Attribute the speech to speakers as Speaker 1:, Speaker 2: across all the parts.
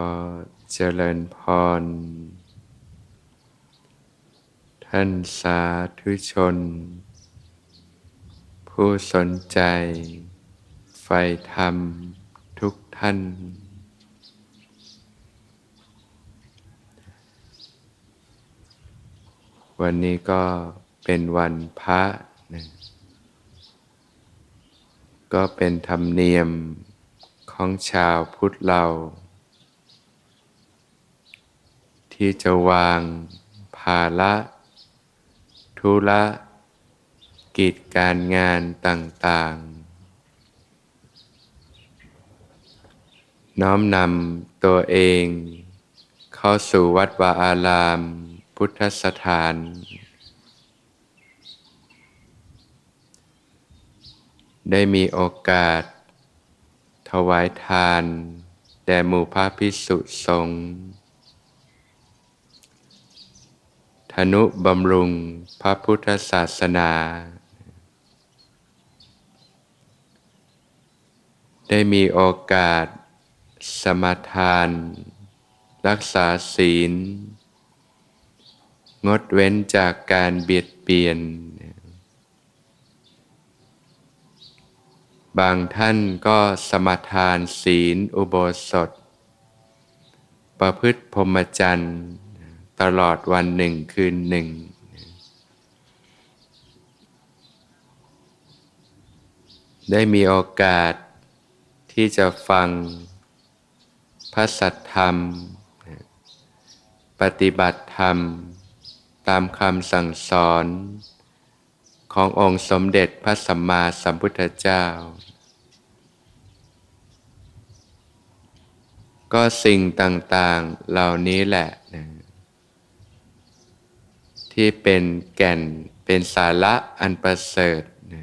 Speaker 1: อเจริญพร ท่านสาธุชน ผู้สนใจใฝ่ธรรมทุกท่าน วันนี้ก็เป็นวันพระนะก็เป็นธรรมเนียมของชาวพุทธเรา ที่จะวางภาระธุระกิจการงานต่าง ๆ น้อมนำตัวเอง เข้าสู่วัดวาอาราม พุทธสถาน ได้มีโอกาส ถวายทาน แด่หมู่พระพิสุสงฆ์ ธนุบำรุงพระพุทธศาสนา ได้มีโอกาส สมทาน รักษาศีล งดเว้นจากการเบียดเบียน บางท่านก็สมทานศีลอุโบสถ ประพฤติพรหมจรรย์ ตลอดวันหนึ่งคืนหนึ่ง ได้มีโอกาสที่จะฟังพระสัทธรรม ปฏิบัติธรรม ตามคำสั่งสอนขององค์สมเด็จพระสัมมาสัมพุทธเจ้า ก็สิ่งต่าง ๆ เหล่านี้แหละนะ ที่เป็นแก่นเป็นสาระอันประเสริฐนะ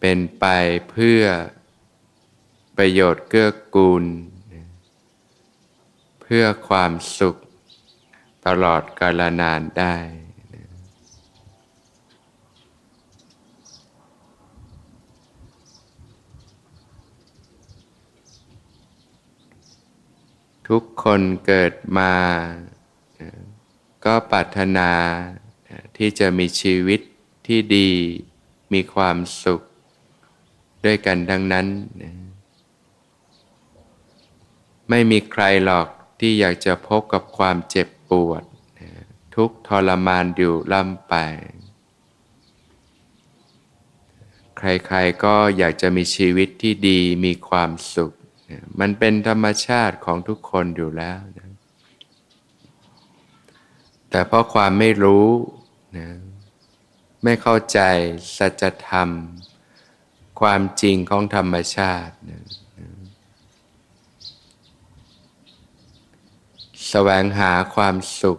Speaker 1: เป็นไปเพื่อประโยชน์เกื้อกูลนะเพื่อความสุขตลอดกาลนานได้ทุกคนเกิดมา ก็ปรารถนาที่จะมีชีวิตที่ดีมีความสุข ด้วยกันทั้งนั้น ไม่มีใครหรอกที่อยากจะพบกับความเจ็บปวด ทุกทรมานอยู่ล่ำไป ใครๆก็อยากจะมีชีวิตที่ดีมีความสุข มันเป็นธรรมชาติของทุกคนอยู่แล้วนะ แต่เพราะความไม่รู้นะไม่เข้าใจสัจธรรม ความจริงของธรรมชาตินะแสวงหาความสุข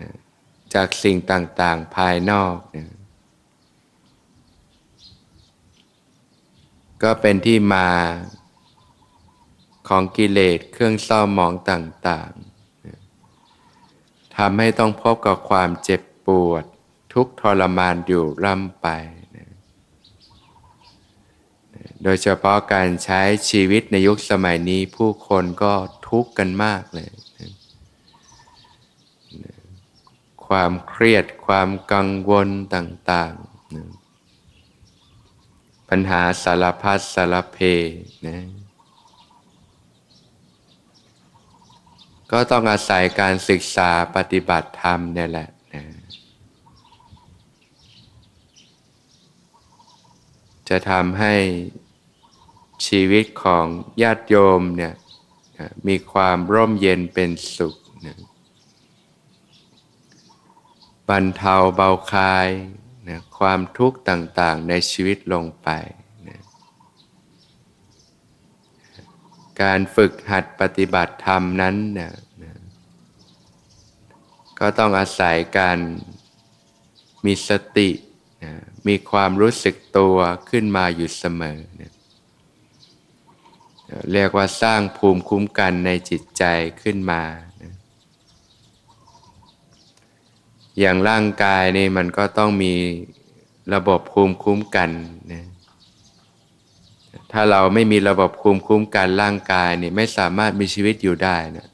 Speaker 1: นะจากสิ่งต่างๆภายนอกนะก็เป็นที่มาของกิเลสเครื่องเศร้าหมองต่าง ๆ ทำให้ต้องพบกับความเจ็บปวด ทุกทรมานอยู่ร่ำไปโดยเฉพาะการใช้ชีวิตในยุคสมัยนี้ผู้คนก็ทุกข์กันมากเลยความเครียดความกังวลต่างๆปัญหาสารพัดสารเพนะ ก็ต้องอาศัยการศึกษาปฏิบัติธรรมเนี่ยแหละนะจะทำให้ชีวิตของญาติโยมเนี่ยมีความร่มเย็นเป็นสุขนะบรรเทาเบาคลายนะความทุกข์ต่างๆในชีวิตลงไป การฝึกหัดปฏิบัติธรรมนั้นนี่ยก็ต้องอาศัยการมีสตินะมีความรู้สึกตัวขึ้นมาอยู่เสมอนะเรียกว่าสร้างภูมิคุ้มกันในจิตใจขึ้นมานะอย่างร่างกายนี่มันก็ต้องมีระบบภูมิคุ้มกันน ถ้าเราไม่มีระบบคุมคุ้มกันร่างกายเนี่ยไม่สามารถมีชีวิตอยู่ได้นะ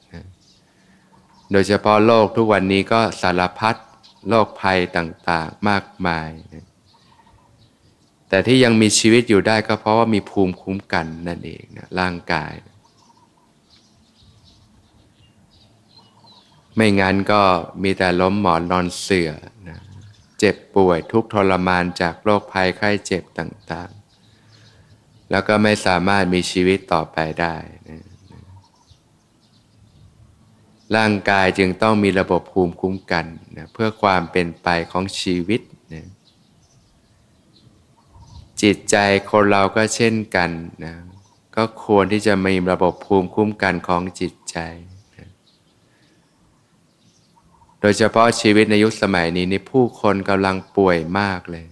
Speaker 1: โดยเฉพาะโลกทุกวันนี้ก็สารพัดโรคภัยต่างๆมากมายนะแต่ที่ยังมีชีวิตอยู่ได้ก็เพราะว่ามีภูมิคุ้มกันนั่นเองนะร่างกายไม่งั้นก็มีแต่ล้มหมอนนอนเสื่อนะเจ็บป่วยทุกทรมานจากโรคภัยไข้เจ็บต่างๆ แล้วก็ไม่สามารถมีชีวิตต่อไปได้นะร่างกายจึงต้องมีระบบภูมิคุ้มกันนะเพื่อความเป็นไปของชีวิตนะจิตใจคนเราก็เช่นกันนะก็ควรที่จะมีระบบภูมิคุ้มกันของจิตใจนะโดยเฉพาะชีวิตในยุคสมัยนี้นี่ผู้คนกำลังป่วยมากเลย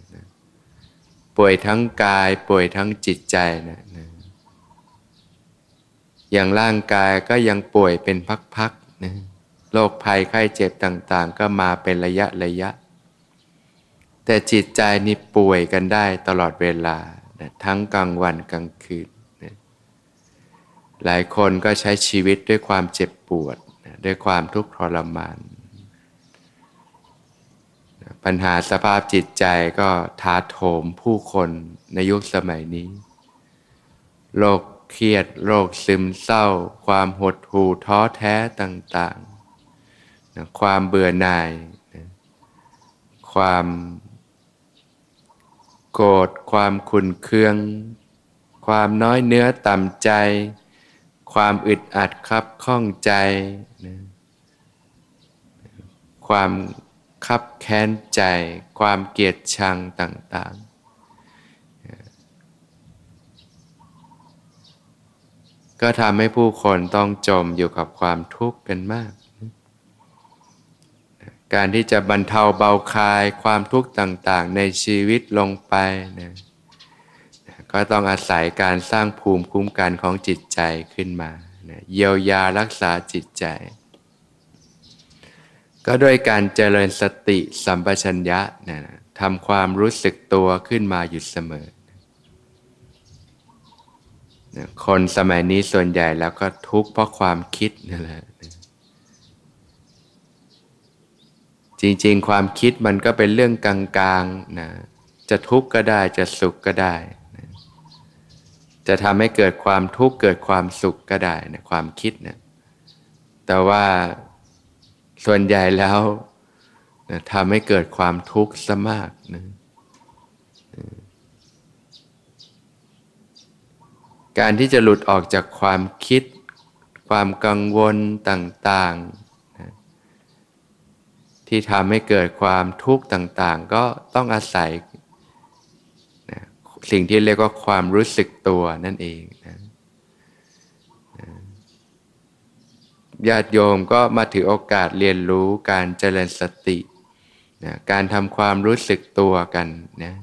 Speaker 1: ป่วยทั้งกายป่วยทั้งจิตใจนะนะอย่างร่างกายก็ยังป่วยเป็นพักๆนะโรคภัยไข้เจ็บต่างๆ ก็มาเป็นระยะระยะ แต่จิตใจนี่ป่วยกันได้ตลอดเวลานะทั้งกลางวันกลางคืนนะหลายคนก็ใช้ชีวิตด้วยความเจ็บปวดนะด้วยความทุกข์ทรมานนะ ปัญหาสภาพจิตใจก็ท้าโถมผู้คนในยุคสมัยนี้ โรคเครียดโรคซึมเศร้า ความหดหู่ท้อแท้ต่างๆนะความเบื่อหน่ายนะความโกรธความขุนเคือง ความน้อยเนื้อต่ำใจ ความอึดอัดคับข้องใจนะความ คับแค้นใจ ความเกลียดชังต่างๆ ก็ทำให้ผู้คนต้องจมอยู่กับความทุกข์กันมาก การที่จะบรรเทาเบาคลายความทุกข์ต่างๆ ในชีวิตลงไปนะก็ต้องอาศัยการสร้างภูมิคุ้มกันของจิตใจขึ้นมานะเยียวยารักษาจิตใจ ก็ด้วยการเจริญสติสัมปชัญญะนะทำความรู้สึกตัวขึ้นมาอยู่เสมอ คนสมัยนี้ส่วนใหญ่แล้วก็ทุกข์เพราะความคิดนั่นแหละจริงๆ ความคิดมันก็เป็นเรื่องกลางๆนะจะทุกข์ก็ได้จะสุขก็ได้นะจะทำให้เกิดความทุกข์เกิดความสุขก็ได้นะความคิดนะแต่ว่า ส่วนใหญ่แล้วนะทำให้เกิดความทุกข์ซะมากนะการที่จะหลุดออกจากความคิด ความกังวลต่างๆที่ทำให้เกิดความทุกข์ต่าง ๆ ก็ต้องอาศัยนะสิ่งที่เรียกว่าความรู้สึกตัวนั่นเองนะ ญาติโยมก็มาถือโอกาสเรียนรู้การเจริญสตินะการทำความรู้สึกตัวกันนะ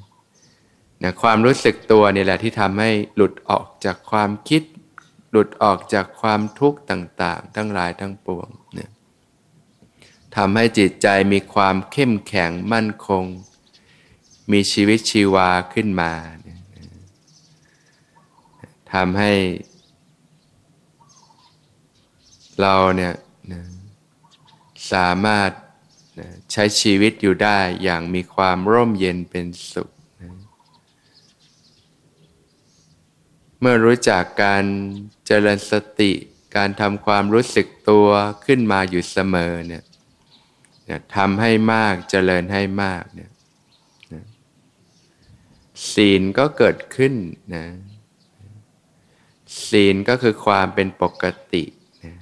Speaker 1: นะความรู้สึกตัวนี่แหละที่ทำให้หลุดออกจากความคิด หลุดออกจากความทุกข์ต่างๆ ทั้งหลายทั้งปวงนะทำให้จิตใจมีความเข้มแข็งมั่นคง มีชีวิตชีวาขึ้นมาทำให้ เราเนี่ยสามารถใช้ชีวิตอยู่ได้อย่างมีความร่มเย็นเป็นสุขเมื่อรู้จักการเจริญสติ การทำความรู้สึกตัวขึ้นมาอยู่เสมอเนี่ยนะทำให้มากเจริญให้มากเนี่ยนะศีลก็เกิดขึ้นนะศีลก็คือความเป็นปกตินะ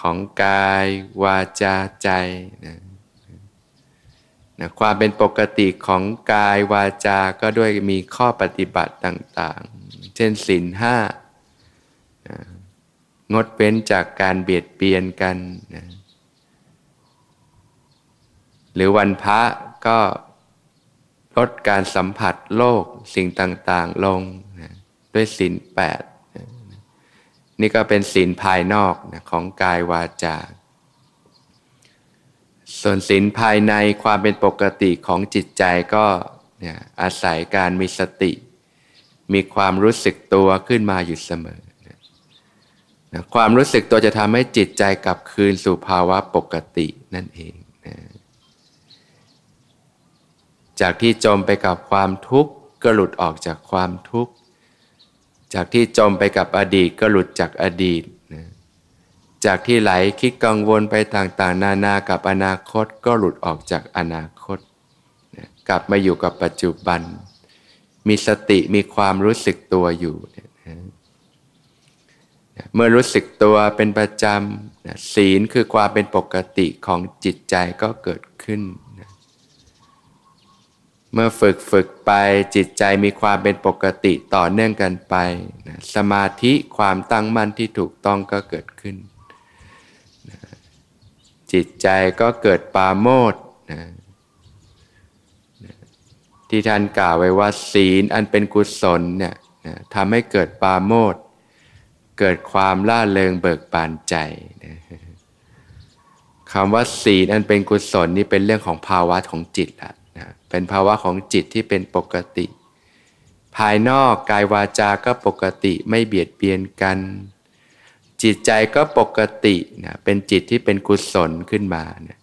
Speaker 1: ของกายวาจาใจนะนะความเป็นปกติของกายวาจา ก็ด้วยมีข้อปฏิบัติต่าง ๆ เช่นศีลห้างดเว้นจากการเบียดเบียนกันนะหรือวันพระก็ลดการสัมผัสโลกสิ่งต่าง ๆ ลงนะด้วยศีลแปด นี่ก็เป็นศีลภายนอกนะของกายวาจา ส่วนศีลภายในความเป็นปกติของจิตใจก็เนี่ยอาศัยการมีสติ มีความรู้สึกตัวขึ้นมาอยู่เสมอนะความรู้สึกตัวจะทำให้จิตใจกลับคืนสู่ภาวะปกตินั่นเองนะจากที่จมไปกับความทุกข์ก็หลุดออกจากความทุกข์ จากที่จมไปกับอดีตก็หลุดจากอดีตนะจากที่ไหลคิดกังวลไปต่างๆ นานากับอนาคตก็หลุดออกจากอนาคตนะกลับมาอยู่กับปัจจุบัน มีสติมีความรู้สึกตัวอยู่นะเมื่อรู้สึกตัวเป็นประจำศีลคือความเป็นปกติของจิตใจก็เกิดขึ้น เมื่อฝึกฝึกไปจิตใจมีความเป็นปกติต่อเนื่องกันไปนะสมาธิความตั้งมั่นที่ถูกต้องก็เกิดขึ้นนะจิตใจก็เกิดปาโมดนะนะที่ท่านกล่าวไว้ว่าศีลอันเป็นกุศลเนี่ยนะทำให้เกิดปาโมดเกิดความล่าเริงเบิกบานใจนะคำว่าศีลอันเป็นกุศลนี่เป็นเรื่องของภาวะของจิตละ เป็นภาวะของจิตที่เป็นปกติ ภายนอกกายวาจาก็ปกติไม่เบียดเบียนกัน จิตใจก็ปกตินะเป็นจิตที่เป็นกุศลขึ้นมานะ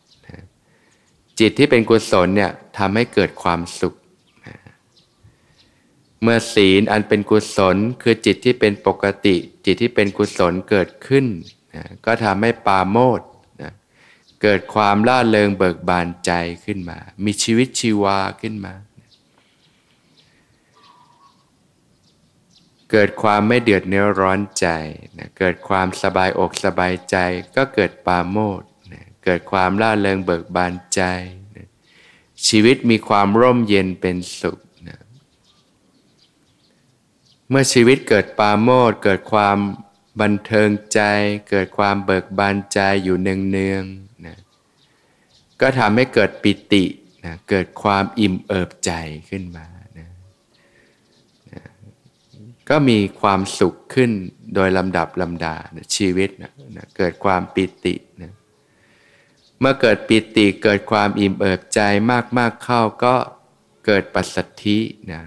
Speaker 1: จิตที่เป็นกุศลเนี่ยทำให้เกิดความสุขนะเมื่อศีลอันเป็นกุศลคือจิตที่เป็นปกติ จิตที่เป็นกุศลเกิดขึ้นนะก็ทำให้ปาโมด เกิดความล่าเริงเบิกบานใจขึ้นมา มีชีวิตชีวาขึ้นมา เกิดความไม่เดือดเนื้อร้อนใจนะเกิดความสบายอกสบายใจ ก็เกิดปาโมดนะเกิดความล่าเริงเบิกบานใจนะชีวิตมีความร่มเย็นเป็นสุขนะเมื่อชีวิตเกิดปาโมดเกิดความบันเทิงใจ เกิดความเบิกบานใจอยู่เนืองๆ ก็ทำให้เกิดปิตินะเกิดความอิ่มเอิบใจขึ้นมานะนะก็มีความสุขขึ้นโดยลำดับลำดานะชีวิตนะนะเกิดความปิตินะเมื่อเกิดปิติเกิดความอิ่มเอิบใจมากๆเข้าก็เกิดปัสสัทธินะ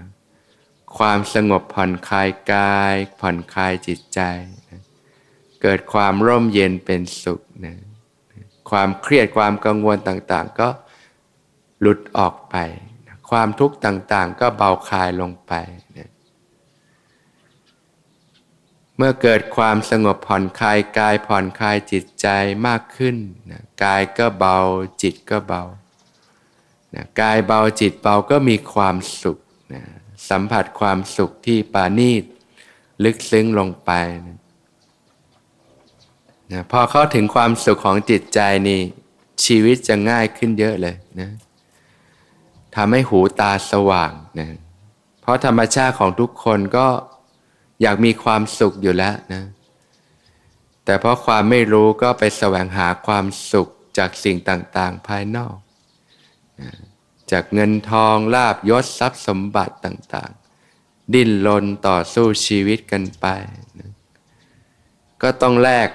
Speaker 1: ความสงบผ่อนคลายกาย ผ่อนคลายจิตใจนะเกิดความร่มเย็นเป็นสุขนะ ความเครียดความกังวลต่างๆ ก็หลุดออกไป ความทุกข์ต่างๆ ก็เบาคลายลงไปเมื่อเกิดความสงบผ่อนคลายกายผ่อนคลายจิตใจมากขึ้นนะกายก็เบาจิตก็เบานะกายเบาจิตเบาก็มีความสุขนะสัมผัสความสุขที่ปานีตลึกซึ้งลงไปนะ นะพอเข้าถึงความสุขของจิตใจนี่ชีวิตจะง่ายขึ้นเยอะเลยนะทำให้หูตาสว่างนะเพราะธรรมชาติของทุกคนก็อยากมีความสุขอยู่แล้วนะ แต่เพราะความไม่รู้ก็ไปแสวงหาความสุขจากสิ่งต่างๆ ภายนอกนะจากเงินทองลาบยศทรัพย์สมบัติต่างๆ ดิ้นรนต่อสู้ชีวิตกันไปนะก็ต้องแลก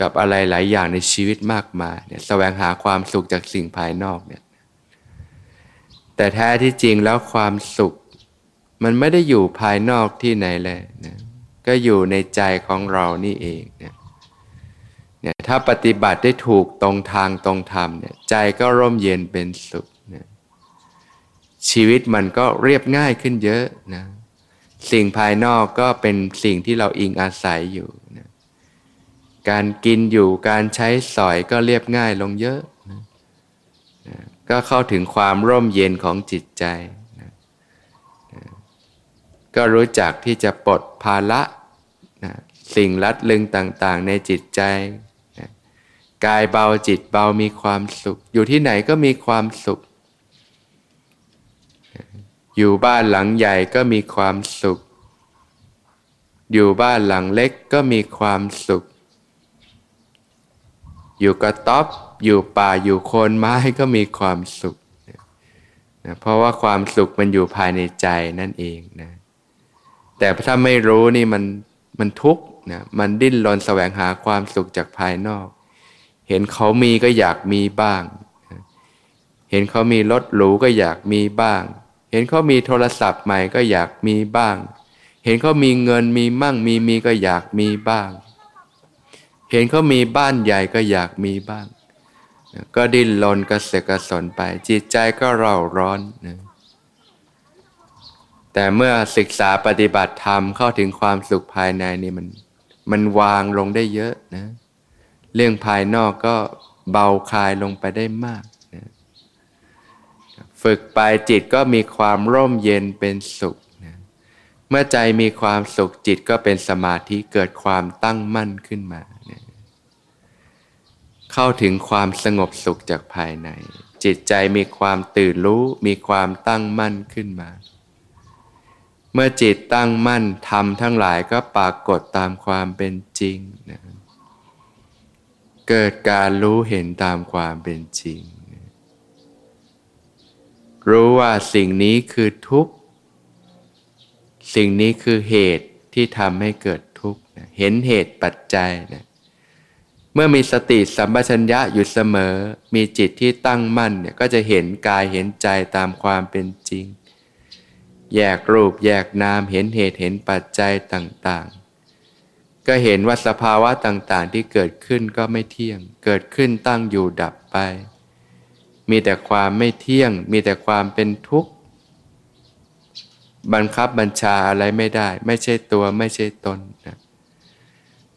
Speaker 1: กับอะไรหลายอย่างในชีวิตมากมายเนี่ยแสวงหาความสุขจากสิ่งภายนอกเนี่ยแต่แท้ที่จริงแล้วความสุข มันไม่ได้อยู่ภายนอกที่ไหนเลยนะก็อยู่ในใจของเรานี่เองเนี่ยเนี่ยถ้าปฏิบัติได้ถูกตรงทางตรงธรรมเนี่ยใจก็ร่มเย็นเป็นสุขนะชีวิตมันก็เรียบง่ายขึ้นเยอะนะสิ่งภายนอกก็เป็นสิ่งที่เราอิงอาศัยอยู่นะ การกินอยู่การใช้สอยก็เรียบง่ายลงเยอะนะนะก็เข้าถึงความร่มเย็นของจิตใจนะนะก็รู้จักที่จะปลดภาระนะสิ่งลัดลึงต่างๆในจิตใจนะกายเบาจิตเบามีความสุข อยู่ที่ไหนก็มีความสุข อยู่บ้านหลังใหญ่ก็มีความสุข อยู่บ้านหลังเล็กก็มีความสุข อยู่กระต๊อบ อยู่ป่าอยู่โคนไม้ก็มีความสุขนะเพราะว่าความสุขมันอยู่ภายในใจนั่นเองนะแต่ถ้าไม่รู้นี่มันมันทุกข์นะมันดิ้นรนแสวงหาความสุขจากภายนอก เห็นเขามีก็อยากมีบ้าง เห็นเขามีรถหรูก็อยากมีบ้าง เห็นเขามีโทรศัพท์ใหม่ก็อยากมีบ้าง เห็นเขามีเงินมีมั่งมีมีก็อยากมีบ้าง เห็นเขามีบ้านใหญ่ก็อยากมีบ้าง ก็ดิ้นรนกระเสกกระสนไป จิตใจก็เร่าร้อนนะแต่เมื่อศึกษาปฏิบัติธรรมเข้าถึงความสุขภายในนี่มัน มันวางลงได้เยอะนะ เรื่องภายนอกก็เบาคลายลงไปได้มากนะฝึกไปจิตก็มีความร่มเย็นเป็นสุขนะเมื่อใจมีความสุขจิตก็เป็นสมาธิเกิดความตั้งมั่นขึ้นมา เข้าถึงความสงบสุขจากภายใน จิตใจมีความตื่นรู้มีความตั้งมั่นขึ้นมา เมื่อจิตตั้งมั่นทำทั้งหลายก็ปรากฏตามความเป็นจริงนะเกิดการรู้เห็นตามความเป็นจริงนะรู้ว่าสิ่งนี้คือทุกข์ สิ่งนี้คือเหตุที่ทำให้เกิดทุกข์นะเห็นเหตุปัจจัยนะ เมื่อมีสติสัมปชัญญะอยู่เสมอ มีจิตที่ตั้งมั่นเนี่ยก็จะเห็นกายเห็นใจตามความเป็นจริง แยกรูปแยกนามเห็นเหตุเห็นปัจจัยต่างๆ ก็เห็นว่าสภาวะต่างๆ ที่เกิดขึ้นก็ไม่เที่ยง เกิดขึ้นตั้งอยู่ดับไป มีแต่ความไม่เที่ยง มีแต่ความเป็นทุกข์ บังคับบัญชาอะไรไม่ได้ ไม่ใช่ตัวไม่ใช่ตนนะ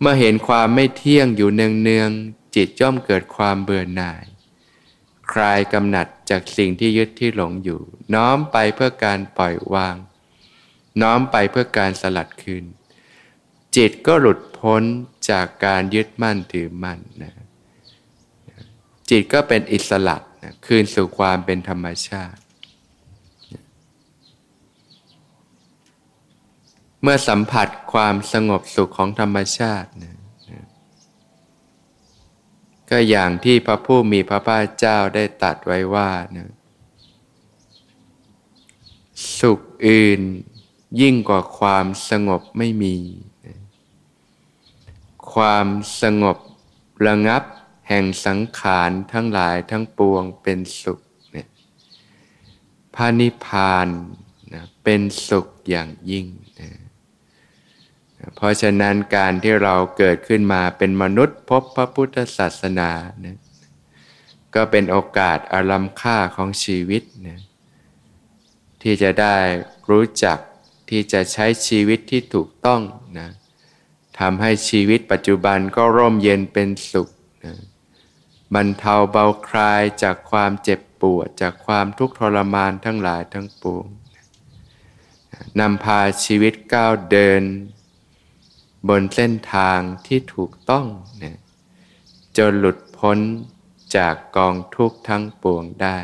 Speaker 1: เมื่อเห็นความไม่เที่ยงอยู่เนืองๆจิตย่อมเกิดความเบื่อหน่าย คลายกำหนัดจากสิ่งที่ยึดที่หลงอยู่ น้อมไปเพื่อการปล่อยวาง น้อมไปเพื่อการสลัดคืน จิตก็หลุดพ้นจากการยึดมั่นถือมั่นนะจิตก็เป็นอิสระนะคืนสู่ความเป็นธรรมชาติ เมื่อสัมผัสความสงบสุขของธรรมชาตินะก็อย่างที่พระผู้มีพระภาคเจ้าได้ตัดไว้ว่านะสุขอื่นยิ่งกว่าความสงบไม่มี ความสงบระงับแห่งสังขารทั้งหลายทั้งปวงเป็นสุขเนี่ยพระนิพพานนะเป็นสุขอย่างยิ่ง เพราะฉะนั้นการที่เราเกิดขึ้นมาเป็นมนุษย์พบพระพุทธศาสนานะก็เป็นโอกาสอารัมค่าของชีวิตนะที่จะได้รู้จักที่จะใช้ชีวิตที่ถูกต้องนะทำให้ชีวิตปัจจุบันก็ร่มเย็นเป็นสุขนะบรรเทาเบาคลายจากความเจ็บปวด จากความทุกข์ทรมานทั้งหลายทั้งปวงนำพาชีวิตก้าวเดิน บนเส้นทางที่ถูกต้องนะจนหลุดพ้นจากกองทุกข์ทั้งปวงได้